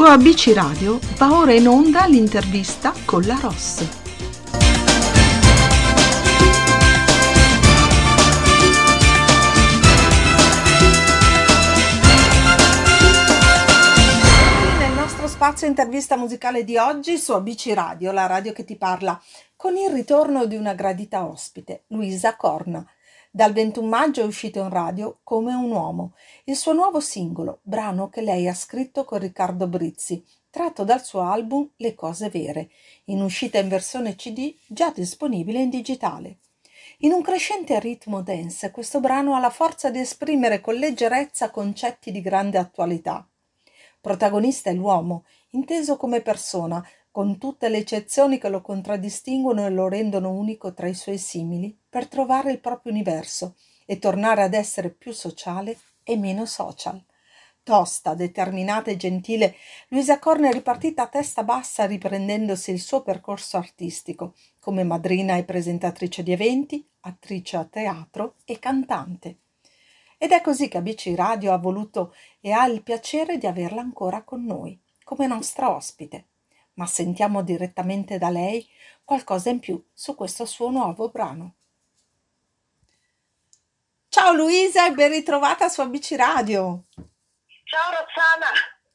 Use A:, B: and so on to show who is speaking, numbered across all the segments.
A: Su ABC Radio va ora in onda l'intervista con la Ross. Nel nostro spazio intervista musicale di oggi su ABC Radio, la radio che ti parla, con il ritorno di una gradita ospite, Luisa Corna. Dal 21 maggio è uscito in radio Come un uomo, il suo nuovo singolo, brano che lei ha scritto con Riccardo Brizzi, tratto dal suo album Le cose vere, in uscita in versione CD già disponibile in digitale. In un crescente ritmo dance, questo brano ha la forza di esprimere con leggerezza concetti di grande attualità. Protagonista è l'uomo, inteso come persona, con tutte le eccezioni che lo contraddistinguono e lo rendono unico tra i suoi simili, per trovare il proprio universo e tornare ad essere più sociale e meno social. Tosta, determinata e gentile, Luisa Corna è ripartita a testa bassa riprendendosi il suo percorso artistico, come madrina e presentatrice di eventi, attrice a teatro e cantante. Ed è così che ABC Radio ha voluto e ha il piacere di averla ancora con noi, come nostra ospite ma sentiamo direttamente da lei qualcosa in più su questo suo nuovo brano. Ciao Luisa e ben ritrovata su ABC Radio.
B: Ciao Rossana,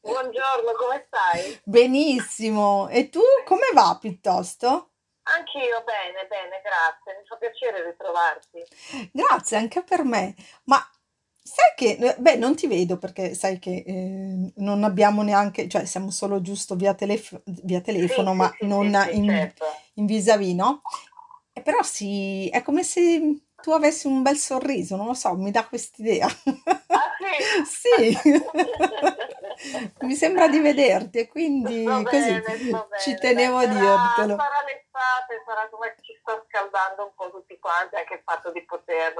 B: buongiorno, come stai?
A: Benissimo, e tu come va piuttosto?
B: Anch'io bene, bene, grazie, mi fa piacere ritrovarti.
A: Grazie anche per me, ma Sai che, beh, non ti vedo perché sai che eh, non abbiamo neanche, cioè siamo solo giusto via, telef- via telefono,
B: Sì,
A: ma
B: sì,
A: non
B: sì, sì,
A: in,
B: certo.
A: in vis-à-vis, no? E però sì, è come se tu avessi un bel sorriso, non lo so, mi dà quest'idea.
B: Ah
A: Sì, mi sembra di vederti e quindi
B: Sto
A: così
B: bene, sto
A: ci
B: bene.
A: tenevo a
B: sarà,
A: dirtelo.
B: sarà l'estate, sarà come ci sta scaldando un po' tutti quanti, anche il fatto di poter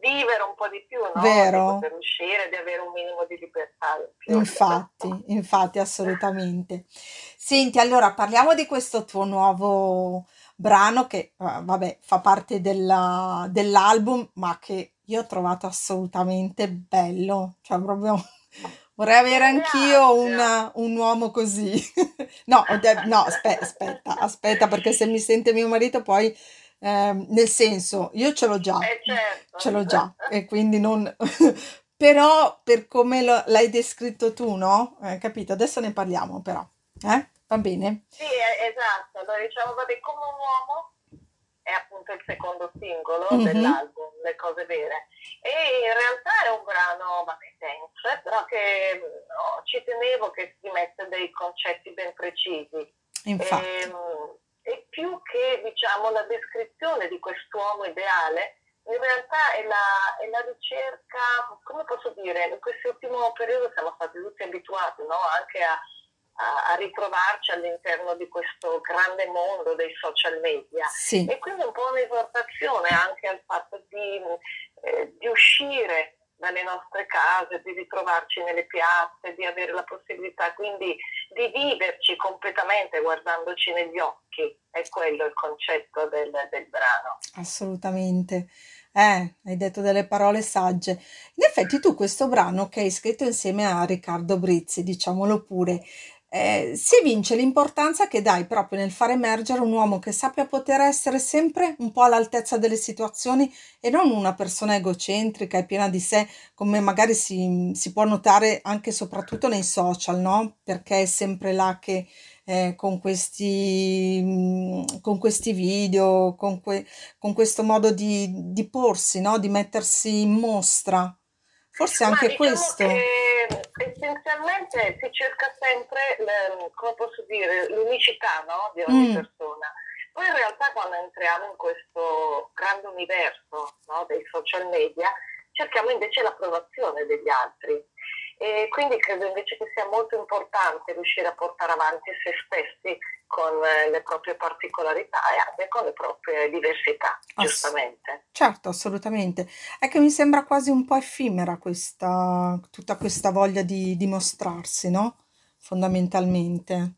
B: vivere un po' di più, no? Di
A: Vero?
B: poter uscire, di avere un minimo di libertà.
A: Infatti, infatti, assolutamente. Senti, allora parliamo di questo tuo nuovo brano che, eh, vabbè, fa parte della- dell'album, ma che io ho trovato assolutamente bello. Cioè, proprio vorrei avere anch'io una- un uomo così. No, no, aspe- aspetta, aspetta, perché se mi sente mio marito poi, ehm, nel senso, io ce l'ho già,
B: Eh certo.
A: ce l'ho già, e quindi non... Però per come lo- l'hai descritto tu, no? Eh, capito? Adesso ne parliamo però, eh? Va bene?
B: Sì, è- esatto. Allora diciamo, vabbè, come un uomo è appunto il secondo singolo
A: Mhm.
B: dell'album, Le cose vere. E in realtà è un brano, vabbè, dense, però che no, ci tenevo che si mette dei concetti ben precisi.
A: Infatti,
B: Ehm, E, più che, diciamo, la descrizione di quest'uomo ideale, in realtà è la, è la ricerca, come posso dire, in quest'ultimo periodo siamo stati tutti abituati no? anche a, a- a ritrovarci all'interno di questo grande mondo dei social media.
A: sì,
B: E quindi un po' un'esortazione anche al fatto di, eh, di uscire dalle nostre case, di ritrovarci nelle piazze, di avere la possibilità quindi di viverci completamente guardandoci negli occhi. È quello il concetto del, del brano.
A: assolutamente. Eh, hai detto delle parole sagge. In effetti tu questo brano che hai scritto insieme a Riccardo Brizzi, diciamolo pure, eh, si evince l'importanza che dai proprio nel far emergere un uomo che sappia poter essere sempre un po' all'altezza delle situazioni e non una persona egocentrica e piena di sé, come magari si, si può notare anche e soprattutto nei social, no? Perché è sempre là che eh, con questi, mm, con questi video, con, que- con questo modo di, di porsi, no? Di mettersi in mostra. Forse anche
B: diciamo
A: questo.
B: che essenzialmente si cerca sempre, le- come posso dire, l'unicità no? di ogni
A: Mm.
B: persona. Poi in realtà quando entriamo in questo grande universo no? dei social media, cerchiamo invece l'approvazione degli altri. E quindi credo invece che sia molto importante riuscire a portare avanti se stessi con eh, le proprie particolarità e anche con le proprie diversità,
A: Ass-
B: giustamente.
A: Certo, assolutamente. È che mi sembra quasi un po' effimera questa, tutta questa voglia di dimostrarsi, no? Fondamentalmente.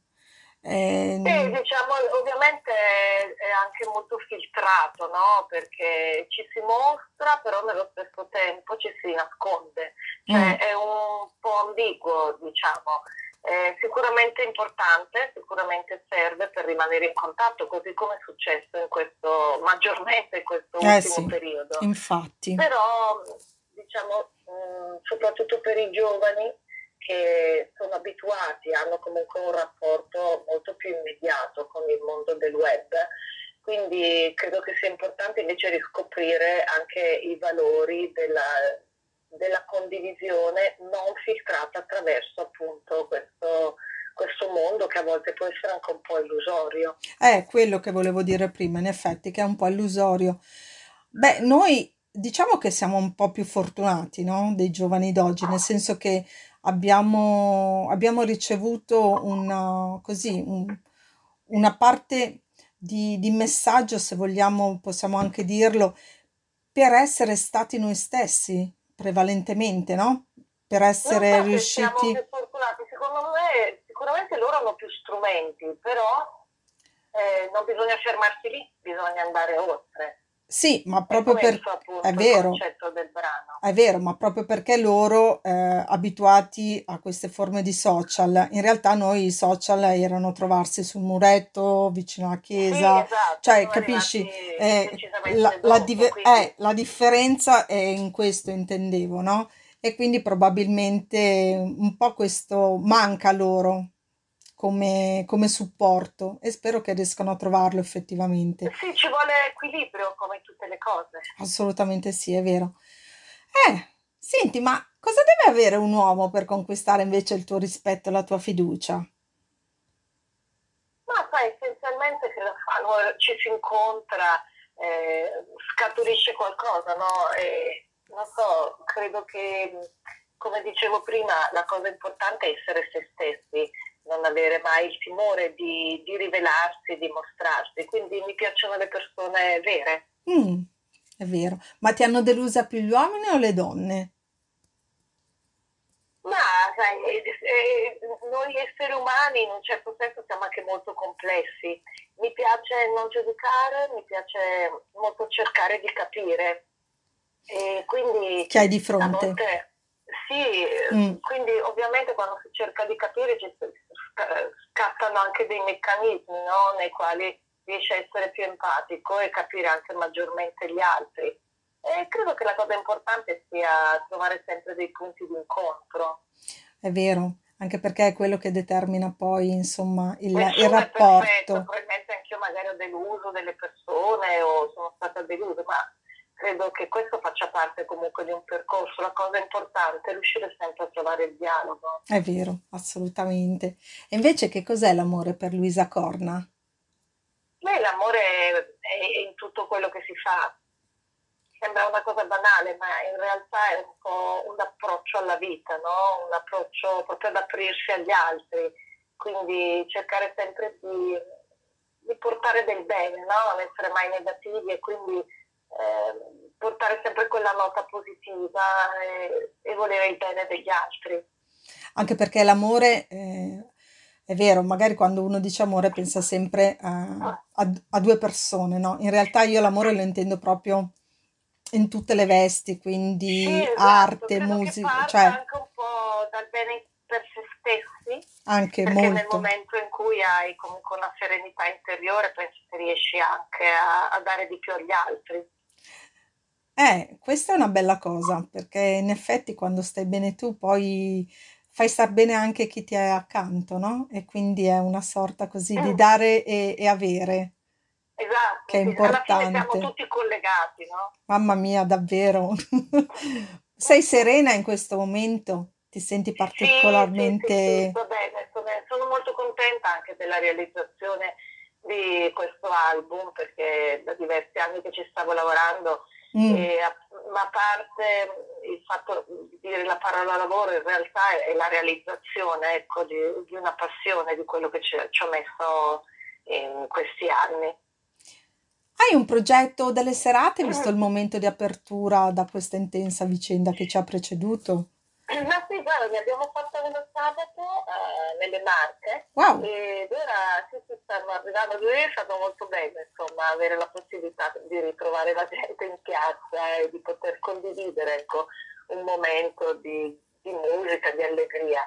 B: Sì,
A: Ehm,
B: diciamo, ovviamente è anche molto filtrato, no? Perché ci si mostra, però nello stesso tempo ci si nasconde. Cioè
A: mm,
B: è un po' ambiguo, diciamo. È sicuramente importante, sicuramente serve per rimanere in contatto, così come è successo in questo, maggiormente in questo
A: Eh
B: ultimo
A: sì,
B: periodo.
A: infatti.
B: Però, diciamo, mh, soprattutto per i giovani che sono abituati, hanno comunque un rapporto molto più immediato con il mondo del web, quindi credo che sia importante invece riscoprire anche i valori della, della condivisione non filtrata attraverso appunto questo, questo mondo che a volte può essere anche un po' illusorio.
A: È quello che volevo dire prima, in effetti, che è un po' illusorio. Beh, noi diciamo che siamo un po' più fortunati, no? Dei giovani d'oggi, nel senso che abbiamo, abbiamo ricevuto una, così, un- una parte di, di messaggio, se vogliamo, possiamo anche dirlo, per essere stati noi stessi, prevalentemente, no? Per essere
B: so siamo
A: riusciti...
B: più fortunati, secondo me sicuramente loro hanno più strumenti, però eh, non bisogna fermarsi lì, bisogna andare oltre.
A: Sì, ma
B: È
A: proprio per...
B: questo appunto
A: È
B: il
A: vero,
B: concetto del brano.
A: È vero, ma proprio perché loro, eh, abituati a queste forme di social, in realtà noi i social erano trovarsi sul muretto, vicino alla
B: Sì,
A: chiesa,
B: esatto,
A: cioè,
B: sono
A: capisci?
B: arrivati
A: Eh, la,
B: decisamente
A: la
B: dopo,
A: dive-
B: quindi
A: eh, la differenza è in questo, intendevo, no? E quindi probabilmente un po' questo manca loro come, come supporto e spero che riescano a trovarlo effettivamente.
B: sì, ci vuole equilibrio come tutte le cose.
A: Assolutamente sì, è vero. Eh, senti, ma cosa deve avere un uomo per conquistare invece il tuo rispetto e la tua fiducia?
B: Ma sai, essenzialmente credo quando ci si incontra eh, scaturisce qualcosa, no? E, non so, credo che, come dicevo prima, la cosa importante è essere se stessi, non avere mai il timore di, di rivelarsi, di mostrarsi. Quindi mi piacciono le persone vere.
A: Mm, è vero. Ma ti hanno delusa più gli uomini o le donne?
B: Ma sai, eh, eh, noi esseri umani in un certo senso siamo anche molto complessi. Mi piace non giudicare, mi piace molto cercare di capire. E quindi
A: Che hai di fronte?
B: volte sì,
A: Mm,
B: quindi ovviamente quando si cerca di capire ci scattano anche dei meccanismi, no? Nei quali riesci a essere più empatico e capire anche maggiormente gli altri. E credo che la cosa importante sia trovare sempre dei punti di incontro.
A: è vero, anche perché è quello che determina poi, insomma, il, il
B: è perfetto,
A: rapporto.
B: probabilmente anch'io magari ho deluso delle persone o sono stata delusa, ma credo che questo faccia parte comunque di un percorso. La cosa importante è riuscire sempre a trovare il dialogo.
A: È vero, assolutamente. E invece che cos'è l'amore per Luisa Corna?
B: Beh, l'amore è in tutto quello che si fa. Sembra una cosa banale, ma in realtà è un po' un approccio alla vita, no? Un approccio proprio ad aprirsi agli altri. Quindi cercare sempre di, di portare del bene, no? Non essere mai negativi e quindi eh, portare sempre quella nota positiva e, e volere il bene degli altri.
A: Anche perché l'amore, eh, è vero, magari quando uno dice amore pensa sempre a, a- a due persone, no? In realtà io l'amore lo intendo proprio in tutte le vesti,
B: Sì,
A: quindi
B: esatto,
A: arte,
B: credo
A: musica, cioè
B: anche un po' dal bene per se stessi,
A: anche
B: perché nel
A: molto.
B: momento in cui hai comunque una serenità interiore, penso che riesci anche a, a dare di più agli altri.
A: Eh, questa è una bella cosa, perché in effetti quando stai bene tu poi fai star bene anche chi ti è accanto, no? E quindi è una sorta così di
B: Mm,
A: dare e, e avere, che
B: esatto,
A: è
B: sì, alla fine siamo
A: importante.
B: tutti collegati, no?
A: Mamma mia, davvero. Sei serena in questo momento? Ti senti
B: Sì, sì, sì, sì,
A: particolarmente...
B: va bene, sono, sono molto contenta anche della realizzazione di questo album perché da diversi anni che ci stavo lavorando,
A: Mm,
B: e ma a parte il fatto di dire la parola lavoro, in realtà è, è la realizzazione ecco, di, di una passione di quello che ci, ci ho messo in questi anni.
A: Hai un progetto delle serate, visto il momento di apertura da questa intensa vicenda che ci ha preceduto?
B: Ma sì, guarda, ne abbiamo fatta uno sabato eh, nelle Marche.
A: Wow,
B: ed ora sì, sì, stanno arrivando. Due, è stato molto bello, insomma, avere la possibilità di ritrovare la gente in piazza e di poter condividere, ecco, un momento di, di musica, di allegria.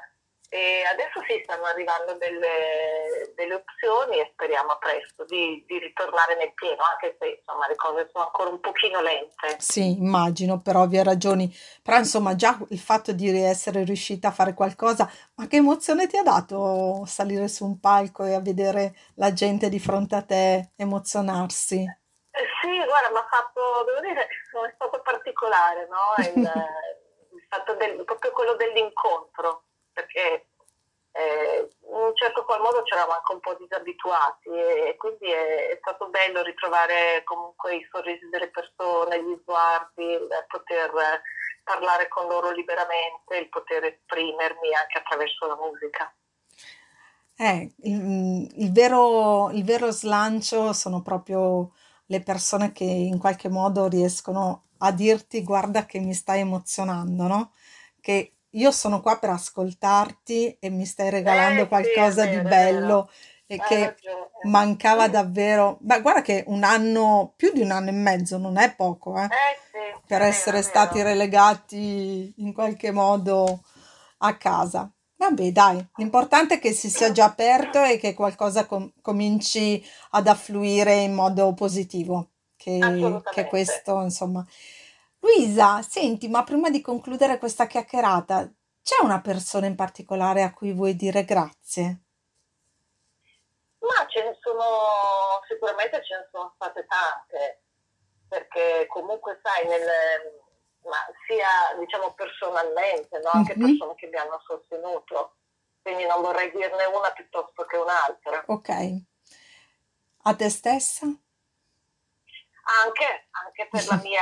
B: E adesso sì, stanno arrivando delle, delle opzioni e speriamo presto di, di, ritornare nel pieno, anche se insomma le cose sono ancora un pochino lente.
A: Sì, immagino, per ovvie ragioni. Però insomma già il fatto di essere riuscita a fare qualcosa, ma che emozione ti ha dato salire su un palco e a vedere la gente di fronte a te emozionarsi?
B: Eh, sì, guarda, mi ha fatto, devo dire, è stato particolare, no? Il, il fatto del, proprio quello dell'incontro perché eh, in un certo qual modo c'eravamo anche un po' disabituati e quindi è, è, stato bello ritrovare comunque i sorrisi delle persone, gli sguardi, il poter parlare con loro liberamente, il poter esprimermi anche attraverso la musica.
A: Eh, il, il, vero, il vero slancio sono proprio le persone che in qualche modo riescono a dirti guarda che mi stai emozionando, no? Che io sono qua per ascoltarti e mi stai regalando
B: Eh
A: qualcosa
B: sì,
A: di
B: vero,
A: bello e che
B: ragione.
A: mancava davvero. Beh, guarda che un anno, più di un anno e mezzo, non è poco, eh,
B: Eh sì,
A: per essere
B: vero, è
A: stati relegati in qualche modo a casa. Vabbè, dai, l'importante è che si sia già aperto e che qualcosa com- cominci ad affluire in modo positivo, che, che questo, insomma. Luisa, senti, ma prima di concludere questa chiacchierata, c'è una persona in particolare a cui vuoi dire grazie?
B: Ma ce ne sono, sicuramente ce ne sono state tante, perché comunque sai, nel, ma sia diciamo personalmente, no? Anche
A: Mhm,
B: persone che mi hanno sostenuto, quindi non vorrei dirne una piuttosto che un'altra.
A: Ok. A te stessa?
B: Anche, anche per la mia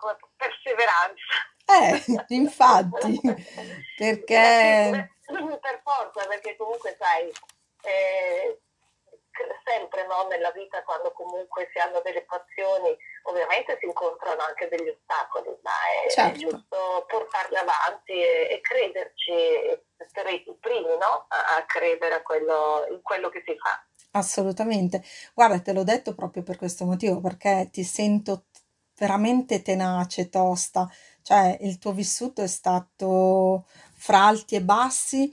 B: come- perseveranza.
A: Eh, infatti, perché...
B: Per forza, perché comunque sai, eh, sempre no, nella vita quando comunque si hanno delle passioni, ovviamente si incontrano anche degli ostacoli, ma è, è
A: Certo.
B: giusto portarli avanti e, e crederci, essere i primi no, a, a credere a quello, in quello che si fa.
A: Assolutamente. Guarda, te l'ho detto proprio per questo motivo, perché ti sento veramente tenace, tosta, cioè il tuo vissuto è stato fra alti e bassi,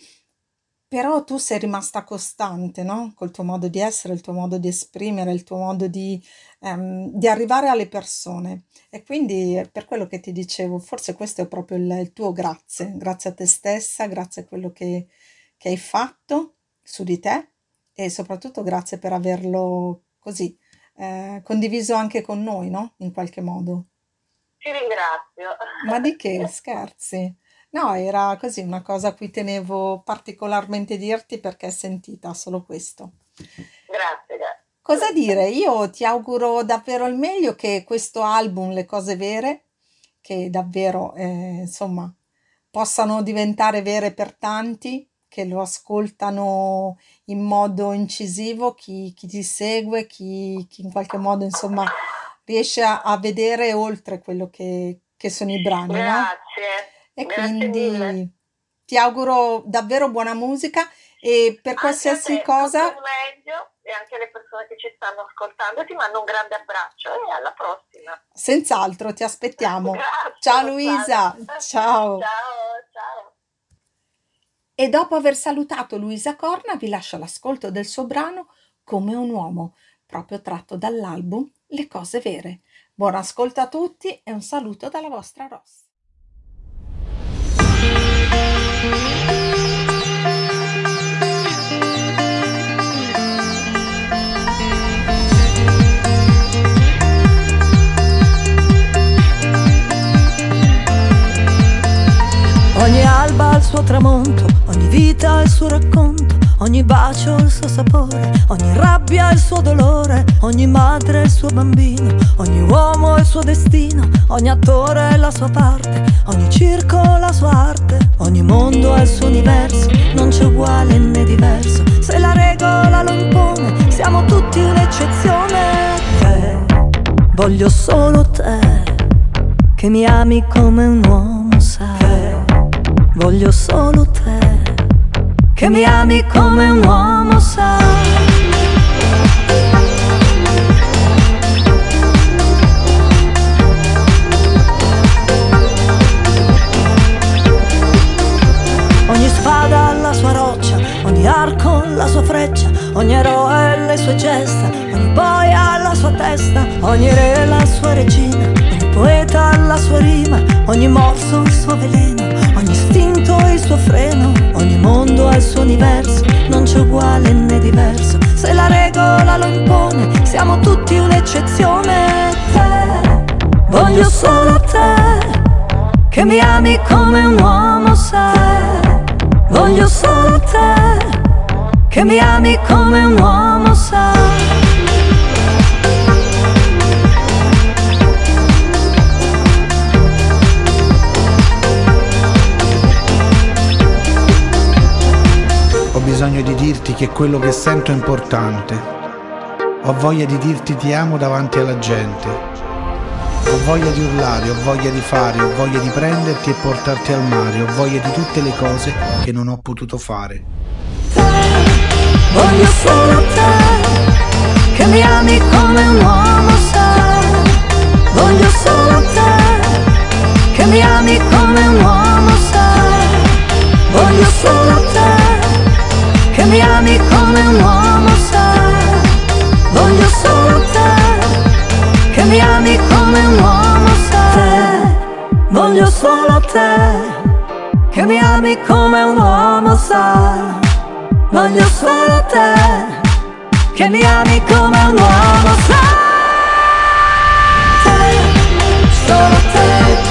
A: però tu sei rimasta costante, no? Col tuo modo di essere, il tuo modo di esprimere, il tuo modo di, ehm, di arrivare alle persone. E quindi per quello che ti dicevo, forse questo è proprio il, il tuo grazie, grazie a te stessa, grazie a quello che, che hai fatto su di te e soprattutto grazie per averlo così eh, condiviso anche con noi, no? In qualche modo.
B: Ti ringrazio.
A: Ma di che, scherzi? No, era così una cosa a cui tenevo particolarmente dirti perché è sentita solo questo.
B: Grazie, grazie.
A: Cosa dire? Io ti auguro davvero il meglio che questo album, Le cose vere, che davvero, eh, insomma, possano diventare vere per tanti, che lo ascoltano in modo incisivo, chi, chi ti segue, chi, chi in qualche modo, insomma, riesce a, a vedere oltre quello che, che sono i brani, no?
B: Grazie,
A: E
B: grazie mille.
A: quindi ti auguro davvero buona musica e per
B: Anche
A: qualsiasi
B: te,
A: cosa,
B: meglio e anche alle persone che ci stanno ascoltando ti mando un grande abbraccio e alla prossima.
A: senz'altro ti aspettiamo.
B: Grazie,
A: Ciao. Luisa, ciao.
B: Ciao, ciao.
A: E dopo aver salutato Luisa Corna, vi lascio all'ascolto del suo brano Come un uomo, proprio tratto dall'album Le cose vere. Buon ascolto a tutti e un saluto dalla vostra Ross.
C: Suo tramonto, ogni vita ha il suo racconto, ogni bacio ha il suo sapore, ogni rabbia ha il suo dolore, ogni madre ha il suo bambino, ogni uomo ha il suo destino, ogni attore ha la sua parte, ogni circo ha la sua arte, ogni mondo ha il suo universo, non c'è uguale né diverso, se la regola lo impone, siamo tutti un'eccezione. Te, voglio solo te, che mi ami come un uomo. Voglio solo te, che mi ami come un uomo, sai. Tutti un'eccezione. Te, voglio solo te, che mi ami come un uomo sai. Voglio solo te, che mi ami come un uomo sai.
D: bisogno di dirti che quello che sento è importante. Ho voglia di dirti ti amo davanti alla gente. Ho voglia di urlare, ho voglia di fare, ho voglia di prenderti e portarti al mare, ho voglia di tutte le cose che non ho potuto fare.
C: Te, voglio solo te, che mi ami come un uomo sai. Voglio solo te, che mi ami come un uomo sai. Voglio solo te che mi ami come un uomo sai voglio solo te, che mi ami come un uomo sa te, voglio solo te, che mi ami come un uomo sa, voglio solo te, che mi ami come un uomo sa, te, solo te.